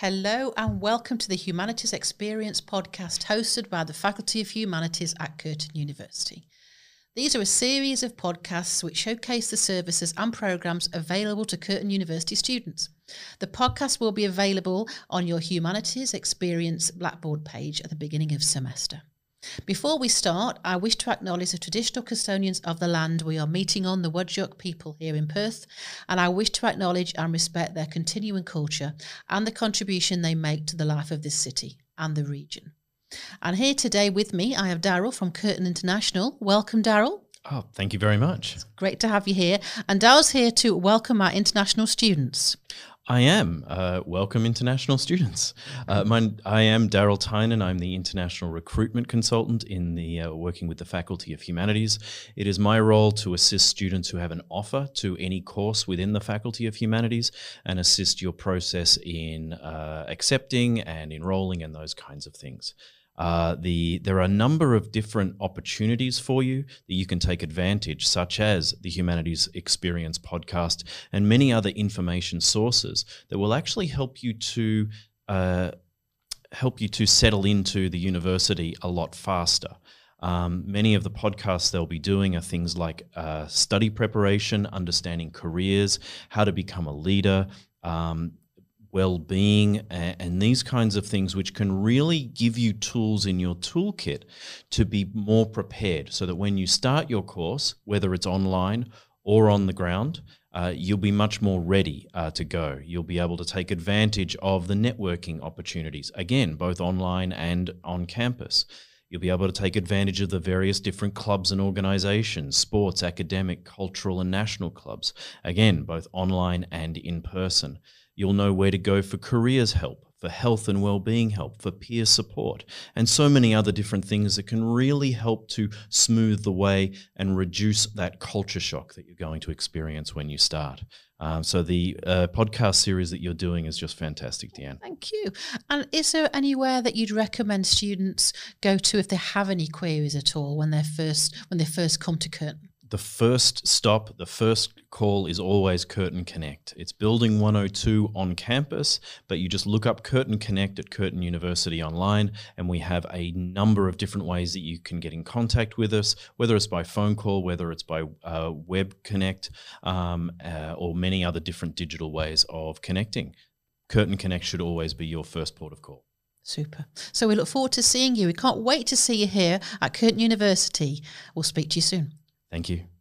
Hello and welcome to the Humanities Experience podcast hosted by the Faculty of Humanities at Curtin University. These are a series of podcasts which showcase the services and programs available to Curtin University students. The podcast will be available on your Humanities Experience Blackboard page at the beginning of semester. Before we start, I wish to acknowledge the traditional custodians of the land we are meeting on, the Whadjuk people here in Perth, and I wish to acknowledge and respect their continuing culture and the contribution they make to the life of this city and the region. And here today with me, I have Darryl from Curtin International. Welcome, Darryl. Oh, thank you very much. It's great to have you here. And Darryl's here to welcome our international students. I am. Uh, welcome, international students. Uh, my, I am Darryl Tynen. I'm the international recruitment consultant in the uh, working with the Faculty of Humanities. It is my role to assist students who have an offer to any course within the Faculty of Humanities and assist your process in uh, accepting and enrolling and those kinds of things. Uh, the there are a number of different opportunities for you that you can take advantage, such as the Humanities Experience podcast and many other information sources that will actually help you to uh, help you to settle into the university a lot faster. Um, many of the podcasts they'll be doing are things like uh, study preparation, understanding careers, how to become a leader, um, well-being and, and these kinds of things which can really give you tools in your toolkit to be more prepared so that when you start your course whether it's online or on the ground uh, you'll be much more ready uh, to go. You'll be able to take advantage of the networking opportunities, again, both online and on campus. You'll be able to take advantage of the various different clubs and organizations, sports, academic, cultural, and national clubs, again, both online and in person. You'll know where to go for careers help, for health and well-being help, for peer support, and so many other different things that can really help to smooth the way and reduce that culture shock that you're going to experience when you start. Um, so the uh, podcast series that you're doing is just fantastic, Deanne. Thank you. And is there anywhere that you'd recommend students go to if they have any queries at all when they first when they first come to Curtin? The first stop, the first call is always Curtin Connect. It's Building 102 on campus, but you just look up Curtin Connect at Curtin University online, and we have a number of different ways that you can get in contact with us, whether it's by phone call, whether it's by uh, web connect, um, uh, or many other different digital ways of connecting. Curtin Connect should always be your first port of call. Super. So we look forward to seeing you. We can't wait to see you here at Curtin University. We'll speak to you soon. Thank you.